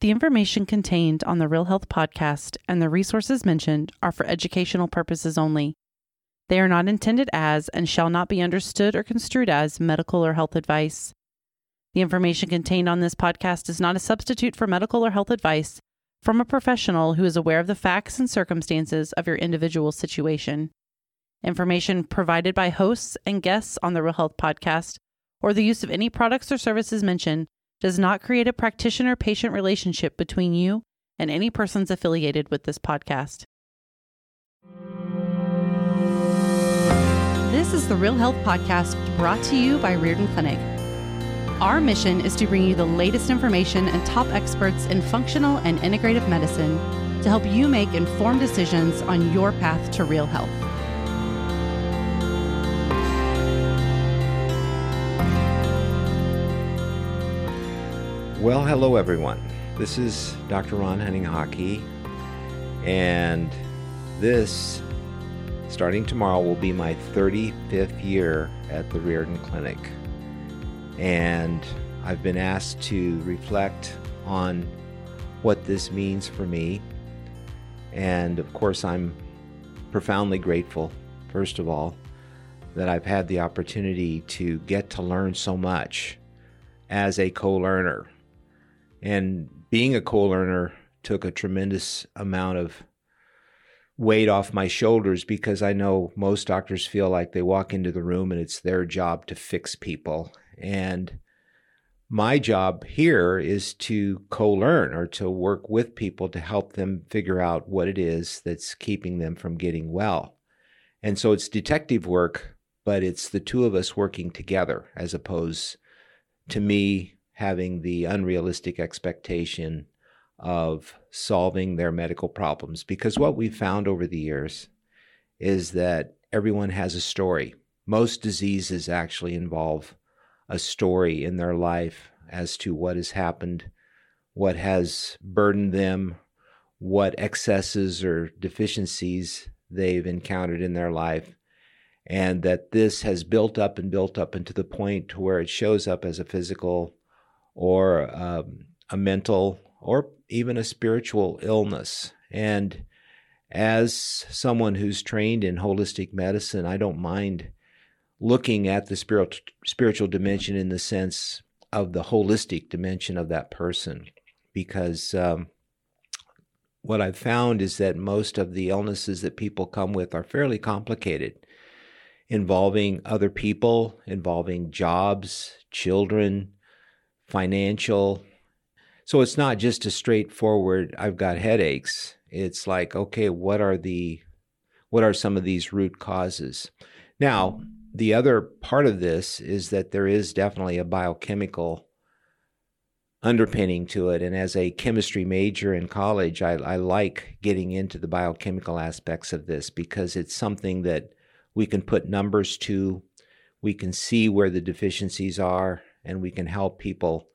The information contained on the Real Health podcast and the resources mentioned are for educational purposes only. They are not intended as and shall not be understood or construed as medical or health advice. The information contained on this podcast is not a substitute for medical or health advice from a professional who is aware of the facts and circumstances of your individual situation. Information provided by hosts and guests on the Real Health podcast or the use of any products or services mentioned does not create a practitioner patient relationship between you and any persons affiliated with this podcast. This is the Real Health Podcast brought to you by Riordan Clinic. Our mission is to bring you the latest information and top experts in functional and integrative medicine to help you make informed decisions on your path to real health. Well, hello everyone. This is Dr. Ron Hunninghake, and this, starting tomorrow, will be my 35th year at the Riordan Clinic. And I've been asked to reflect on what this means for me. And of course, I'm profoundly grateful, first of all, that I've had the opportunity to get to learn so much as a co learner and being a co-learner took a tremendous amount of weight off my shoulders because I know most doctors feel like they walk into the room and it's their job to fix people. And my job here is to co learn or to work with people to help them figure out what it is that's keeping them from getting well. And so it's detective work, but it's the two of us working together as opposed to me having the unrealistic expectation of solving their medical problems. Because what we've found over the years is that everyone has a story. Most diseases actually involve a story in their life as to what has happened, what has burdened them, what excesses or deficiencies they've encountered in their life, and that this has built up and built up into the point to where it shows up as a physical or um, a mental or even a spiritual illness. And as someone who's trained in holistic medicine, I don't mind looking at the spiritual spiritual dimension in the sense of the holistic dimension of that person, because um, what I've found is that most of the illnesses that people come with are fairly complicated, involving other people, involving jobs, children, financial. So it's not just a straightforward, I've got headaches. It's like, okay, what are the what are some of these root causes? Now, the other part of this is that there is definitely a biochemical underpinning to it. And as a chemistry major in college, I, I, like getting into the biochemical aspects of this because it's something that we can put numbers to, we can see where the deficiencies are, and we can help people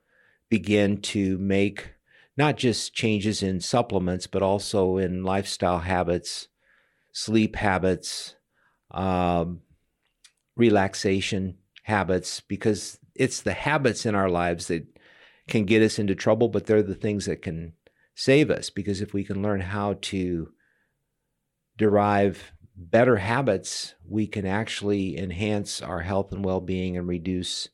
begin to make not just changes in supplements, but also in lifestyle habits, sleep habits, um, relaxation habits, because it's the habits in our lives that can get us into trouble, but they're the things that can save us. Because if we can learn how to derive better habits, we can actually enhance our health and well being and reduce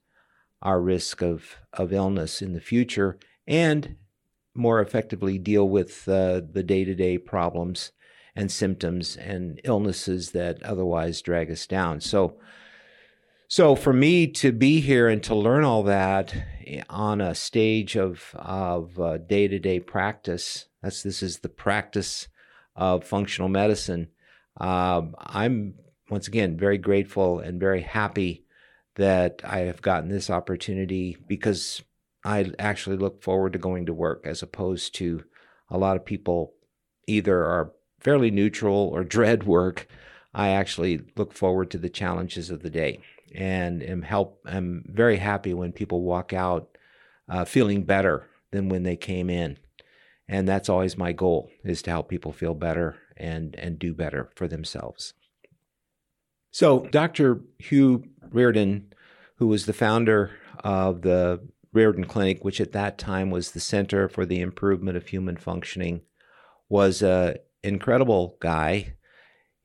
our risk of, of illness in the future and more effectively deal with uh, the day to day problems and symptoms and illnesses that otherwise drag us down. So, so for me to be here and to learn all that on a stage of of day to day practice, that's this is the practice of functional medicine. Um, I'm once again very grateful and very happy that I have gotten this opportunity because I actually look forward to going to work as opposed to a lot of people either are fairly neutral or dread work. I actually look forward to the challenges of the day and am help I'm very happy when people walk out uh, feeling better than when they came in. And that's always my goal is to help people feel better and and do better for themselves. So, Dr. Hugh Riordan, who was the founder of the Riordan Clinic, which at that time was the Center for the Improvement of Human Functioning, was an incredible guy.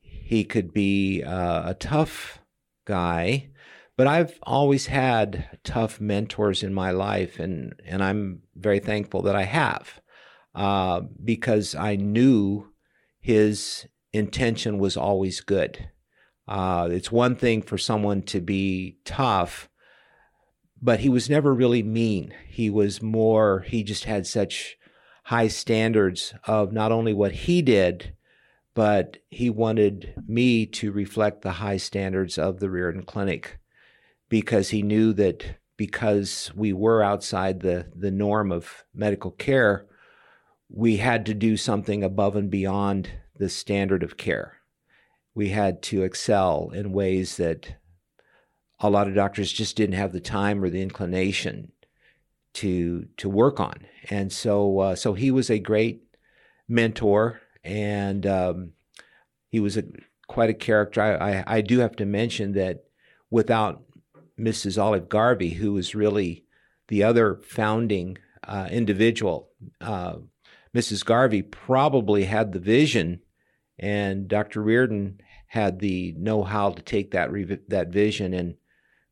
He could be uh, a tough guy, but I've always had tough mentors in my life, and, and I'm very thankful that I have uh, because I knew his intention was always good. Uh, it's one thing for someone to be tough, but he was never really mean. He was more, he just had such high standards of not only what he did, but he wanted me to reflect the high standards of the Riordan Clinic because he knew that because we were outside the, the norm of medical care, we had to do something above and beyond the standard of care. We had to excel in ways that a lot of doctors just didn't have the time or the inclination to to work on. And so uh, so he was a great mentor, and um, he was a quite a character. I, I, I do have to mention that without Mrs. Olive Garvey, who was really the other founding uh, individual, uh, Mrs. Garvey probably had the vision, and Dr. Riordan had the know-how to take that re- that vision and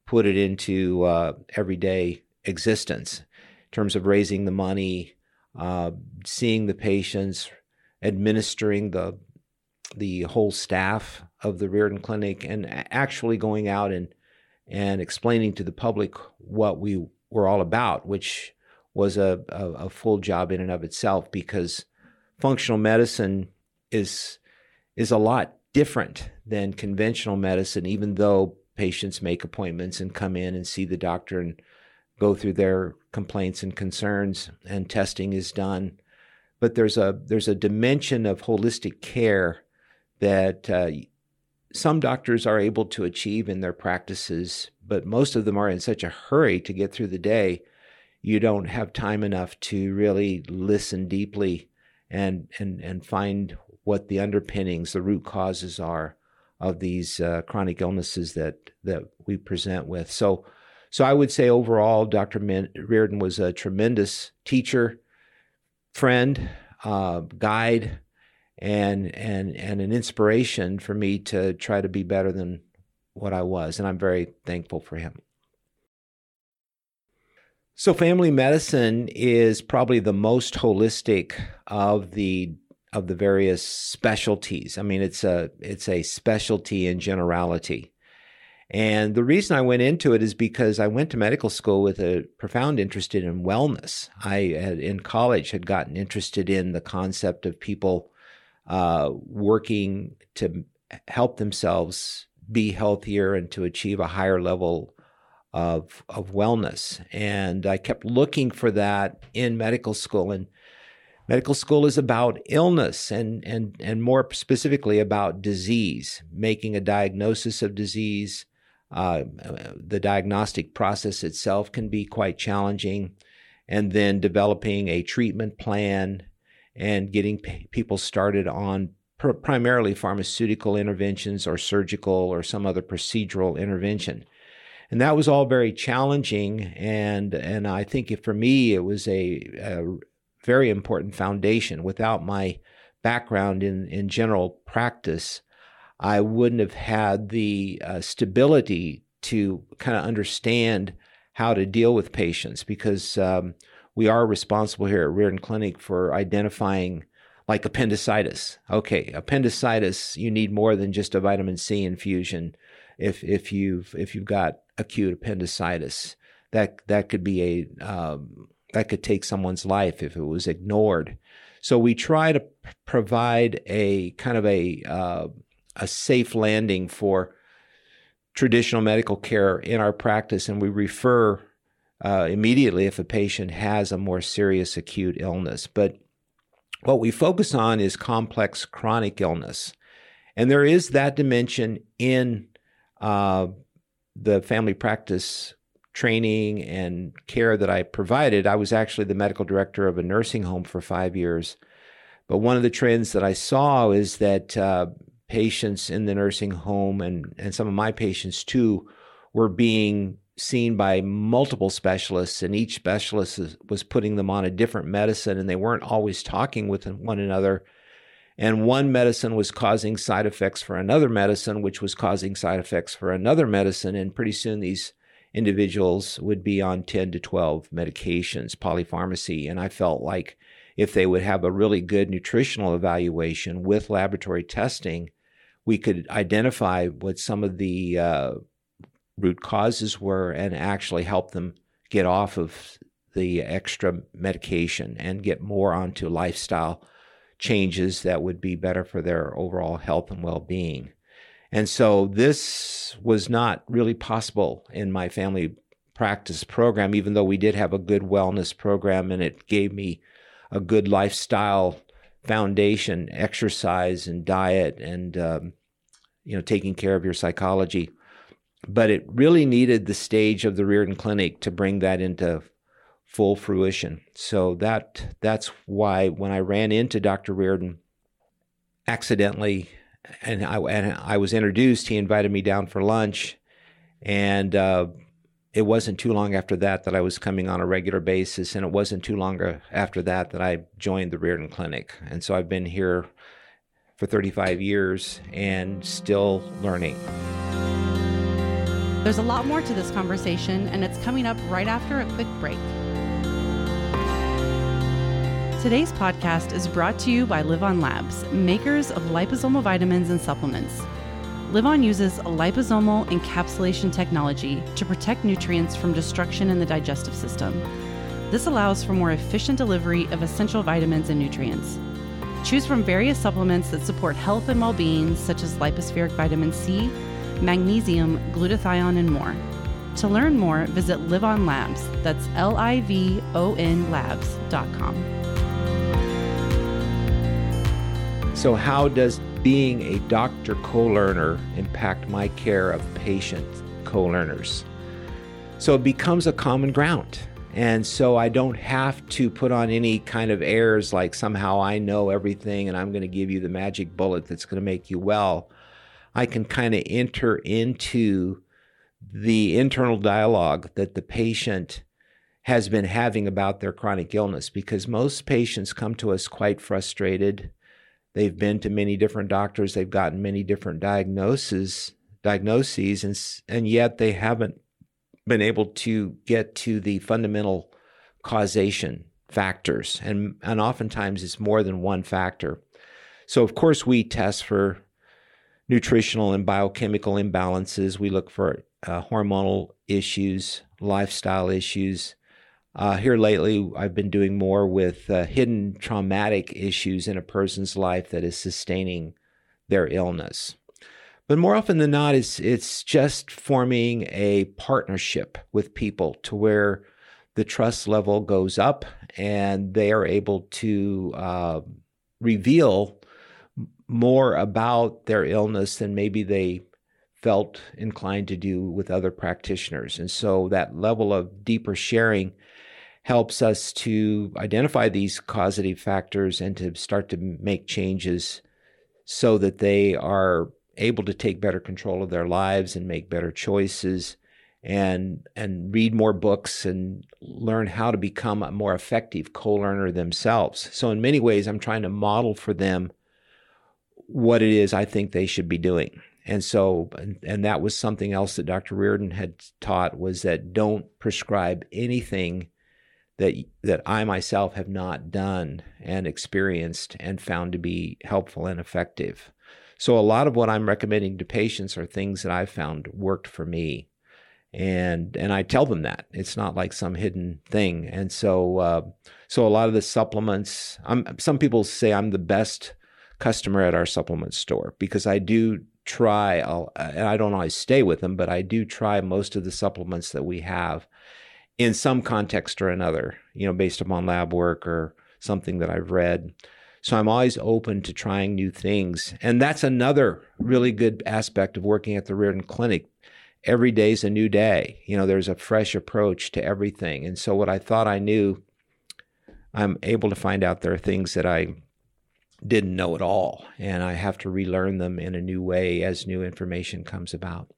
put it into uh, everyday existence. In terms of raising the money, uh, seeing the patients, administering the the whole staff of the Riordan Clinic, and actually going out and and explaining to the public what we were all about, which was a, a, a full job in and of itself because functional medicine is is a lot different than conventional medicine, even though patients make appointments and come in and see the doctor and go through their complaints and concerns and testing is done. But there's a there's a dimension of holistic care that uh, some doctors are able to achieve in their practices but most of them are in such a hurry to get through the day you don't have time enough to really listen deeply and and and find what the underpinnings the root causes are of these uh, chronic illnesses that that we present with. So, so I would say overall, Dr. Min- Riordan was a tremendous teacher, friend, uh, guide, and and and an inspiration for me to try to be better than what I was, and I'm very thankful for him. So, family medicine is probably the most holistic of the of the various specialties. I mean, it's a it's a specialty in generality. And the reason I went into it is because I went to medical school with a profound interest in wellness. I had, in college had gotten interested in the concept of people uh, working to help themselves be healthier and to achieve a higher level of of wellness. And I kept looking for that in medical school and Medical school is about illness and, and, and more specifically about disease, making a diagnosis of disease. Uh, the diagnostic process itself can be quite challenging. And then developing a treatment plan and getting p- people started on pr- primarily pharmaceutical interventions or surgical or some other procedural intervention and that was all very challenging and and I think for me it was a, a, very important foundation. Without my background in, in general practice, I wouldn't have had the uh, stability to kind of understand how to deal with patients because um, we are responsible here at Riordan Clinic for identifying like appendicitis. Okay, appendicitis, you need more than just a vitamin C infusion if if you've if you've got acute appendicitis. That that could be a um, that could take someone's life if it was ignored. So we try to provide a kind of a uh, a safe landing for traditional medical care in our practice, and we refer uh, immediately if a patient has a more serious acute illness. But what we focus on is complex chronic illness, and there is that dimension in uh, the family practice training and care that I provided, I was actually the medical director of a nursing home for five years. But one of the trends that I saw is that uh, patients in the nursing home and, and some of my patients too were being seen by multiple specialists, and each specialist was putting them on a different medicine, and they weren't always talking with one another. And one medicine was causing side effects for another medicine, which was causing side effects for another medicine. And pretty soon these individuals would be on 10 to 12 medications, polypharmacy. And I felt like if they would have a really good nutritional evaluation with laboratory testing, we could identify what some of the uh, root causes were and actually help them get off of the extra medication and get more onto lifestyle changes that would be better for their overall health and well being. And so this was not really possible in my family practice program, even though we did have a good wellness program and it gave me a good lifestyle foundation, exercise and diet, and um, you know taking care of your psychology. But it really needed the stage of the Riordan Clinic to bring that into full fruition. So that that's why when I ran into Dr. Riordan accidentally, and I and I was introduced, he invited me down for lunch, and uh, it wasn't too long after that that I was coming on a regular basis, and it wasn't too long after that that I joined the Riordan Clinic, and so I've been here for 35 years and still learning. There's a lot more to this conversation, and it's coming up right after a quick break. Today's podcast is brought to you by LivOn Labs, makers of liposomal vitamins and supplements. LivOn uses liposomal encapsulation technology to protect nutrients from destruction in the digestive system. This allows for more efficient delivery of essential vitamins and nutrients. Choose from various supplements that support health and well being, such as Lypo-Spheric vitamin C, magnesium, glutathione, and more. To learn more, visit LivOn Labs. That's L I V O N Labs.com. So, how does being a doctor co learner impact my care of patient co learners? So, it becomes a common ground. And so I don't have to put on any kind of airs like somehow I know everything and I'm going to give you the magic bullet that's going to make you well. I can kind of enter into the internal dialogue that the patient has been having about their chronic illness because most patients come to us quite frustrated They've been to many different doctors. They've gotten many different diagnoses, diagnoses, and and yet they haven't been able to get to the fundamental causation factors. And and oftentimes it's more than one factor. So of course we test for nutritional and biochemical imbalances. We look for uh, hormonal issues, lifestyle issues, uh, here lately, I've been doing more with uh, hidden traumatic issues in a person's life that is sustaining their illness. But more often than not, it's, it's just forming a partnership with people to where the trust level goes up and they are able to uh, reveal more about their illness than maybe they felt inclined to do with other practitioners. And so that level of deeper sharing helps us to identify these causative factors and to start to make changes so that they are able to take better control of their lives and make better choices and and read more books and learn how to become a more effective co-learner themselves. So in many ways I'm trying to model for them what it is I think they should be doing. And so and, and that was something else that Dr. Riordan had taught was that don't prescribe anything that that I myself have not done and experienced and found to be helpful and effective. So a lot of what I'm recommending to patients are things that I've found worked for me, and and I tell them that it's not like some hidden thing. And so uh, so a lot of the supplements, I'm, some people say I'm the best customer at our supplement store because I do try. I'll, and I don't always stay with them, but I do try most of the supplements that we have in some context or another, you know, based upon lab work or something that I've read. So I'm always open to trying new things. And that's another really good aspect of working at the Riordan Clinic. Every day is a new day. You know, there's a fresh approach to everything. And so what I thought I knew, I'm able to find out there are things that I didn't know at all. And I have to relearn them in a new way as new information comes about.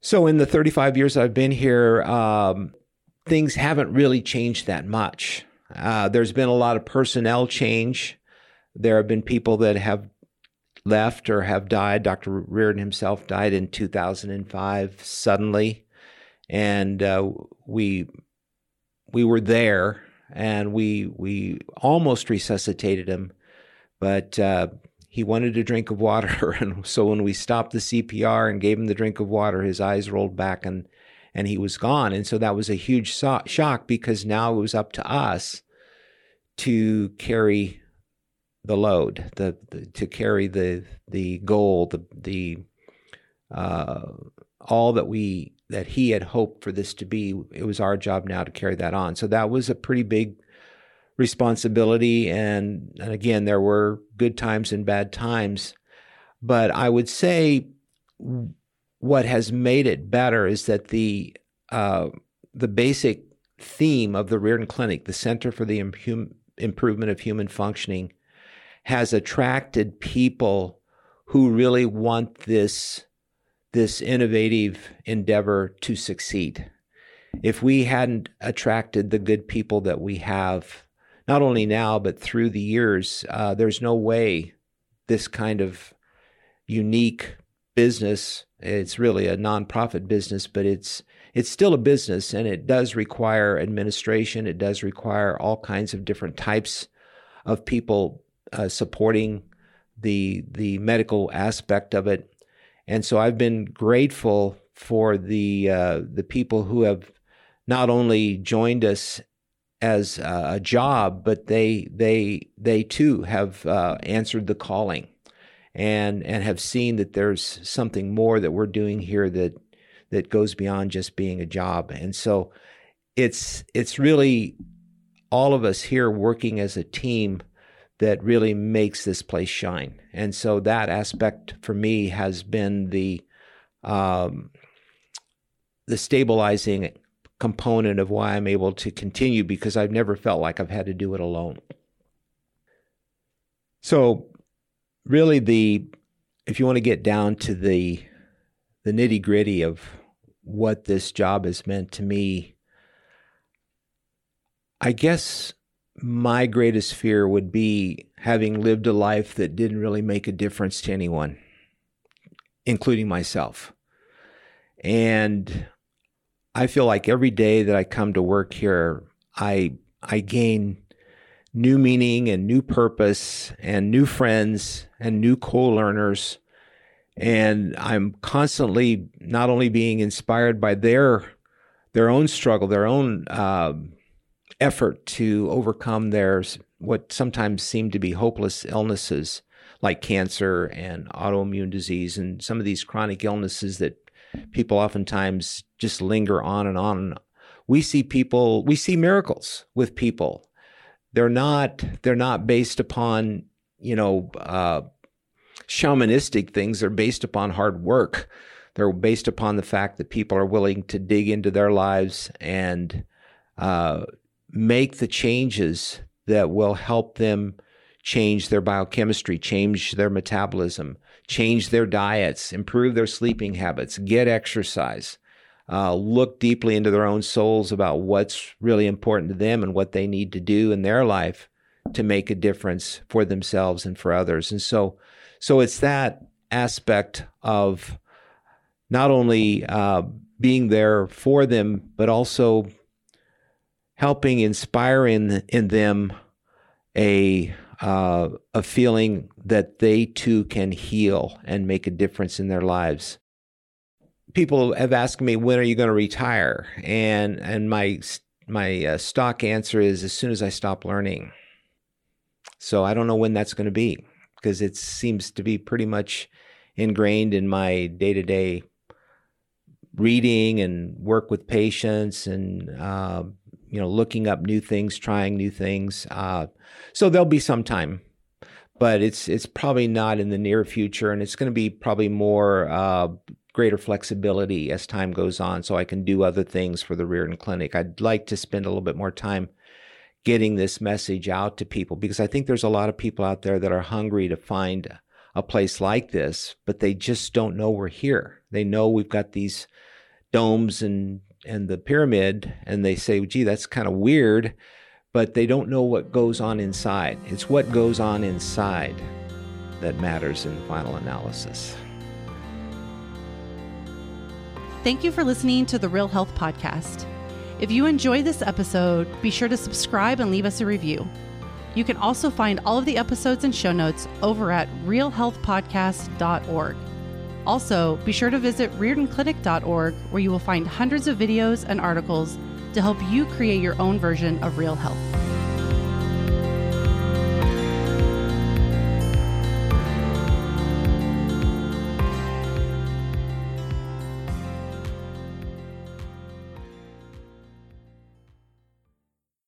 So, in the 35 years I've been here, um, things haven't really changed that much. Uh, there's been a lot of personnel change. There have been people that have left or have died. Dr. Riordan himself died in 2005 suddenly, and uh, we we were there and we we almost resuscitated him, but uh, he wanted a drink of water, and so when we stopped the CPR and gave him the drink of water, his eyes rolled back and and he was gone. And so that was a huge so- shock because now it was up to us to carry the load, the, the to carry the the goal, the the uh, all that we that he had hoped for this to be. It was our job now to carry that on. So that was a pretty big responsibility, and and again, there were good times and bad times, but I would say what has made it better is that the uh, the basic theme of the Riordan Clinic, the Center for the Im- Improvement of Human Functioning, has attracted people who really want this this innovative endeavor to succeed. If we hadn't attracted the good people that we have, not only now but through the years, uh, there's no way this kind of unique business. It's really a nonprofit business, but it's it's still a business, and it does require administration. It does require all kinds of different types of people uh, supporting the the medical aspect of it. And so I've been grateful for the uh, the people who have not only joined us as a job, but they they they too have uh, answered the calling, and and have seen that there's something more that we're doing here that that goes beyond just being a job. And so it's it's really all of us here working as a team that really makes this place shine. And so that aspect for me has been the um, the stabilizing component of why I'm able to continue because I've never felt like I've had to do it alone. So really the if you want to get down to the the nitty gritty of what this job has meant to me, I guess my greatest fear would be having lived a life that didn't really make a difference to anyone, including myself. And I feel like every day that I come to work here, I I gain new meaning and new purpose and new friends and new co-learners and I'm constantly not only being inspired by their their own struggle, their own uh, effort to overcome their what sometimes seem to be hopeless illnesses like cancer and autoimmune disease and some of these chronic illnesses that people oftentimes just linger on and on. We see people, we see miracles with people. They're not they're not based upon you know uh, shamanistic things. They're based upon hard work. They're based upon the fact that people are willing to dig into their lives and uh, make the changes that will help them change their biochemistry, change their metabolism, change their diets, improve their sleeping habits, get exercise, uh, look deeply into their own souls about what's really important to them and what they need to do in their life to make a difference for themselves and for others. And so, so it's that aspect of not only uh, being there for them, but also helping inspire in, in them a uh, a feeling that they too can heal and make a difference in their lives. People have asked me, "When are you going to retire?" and and my my uh, stock answer is as soon as I stop learning. So I don't know when that's going to be because it seems to be pretty much ingrained in my day to day reading and work with patients and uh, you know, looking up new things, trying new things. Uh, so there'll be some time, but it's it's probably not in the near future, and it's going to be probably more uh, greater flexibility as time goes on, so I can do other things for the Riordan Clinic. I'd like to spend a little bit more time getting this message out to people because I think there's a lot of people out there that are hungry to find a place like this, but they just don't know we're here. They know we've got these domes and and the pyramid and they say, gee, that's kind of weird, but they don't know what goes on inside. It's what goes on inside that matters in the final analysis. Thank you for listening to the Real Health Podcast. If you enjoy this episode, be sure to subscribe and leave us a review. You can also find all of the episodes and show notes over at realhealthpodcast.org. Also, be sure to visit RiordanClinic.org where you will find hundreds of videos and articles to help you create your own version of real health.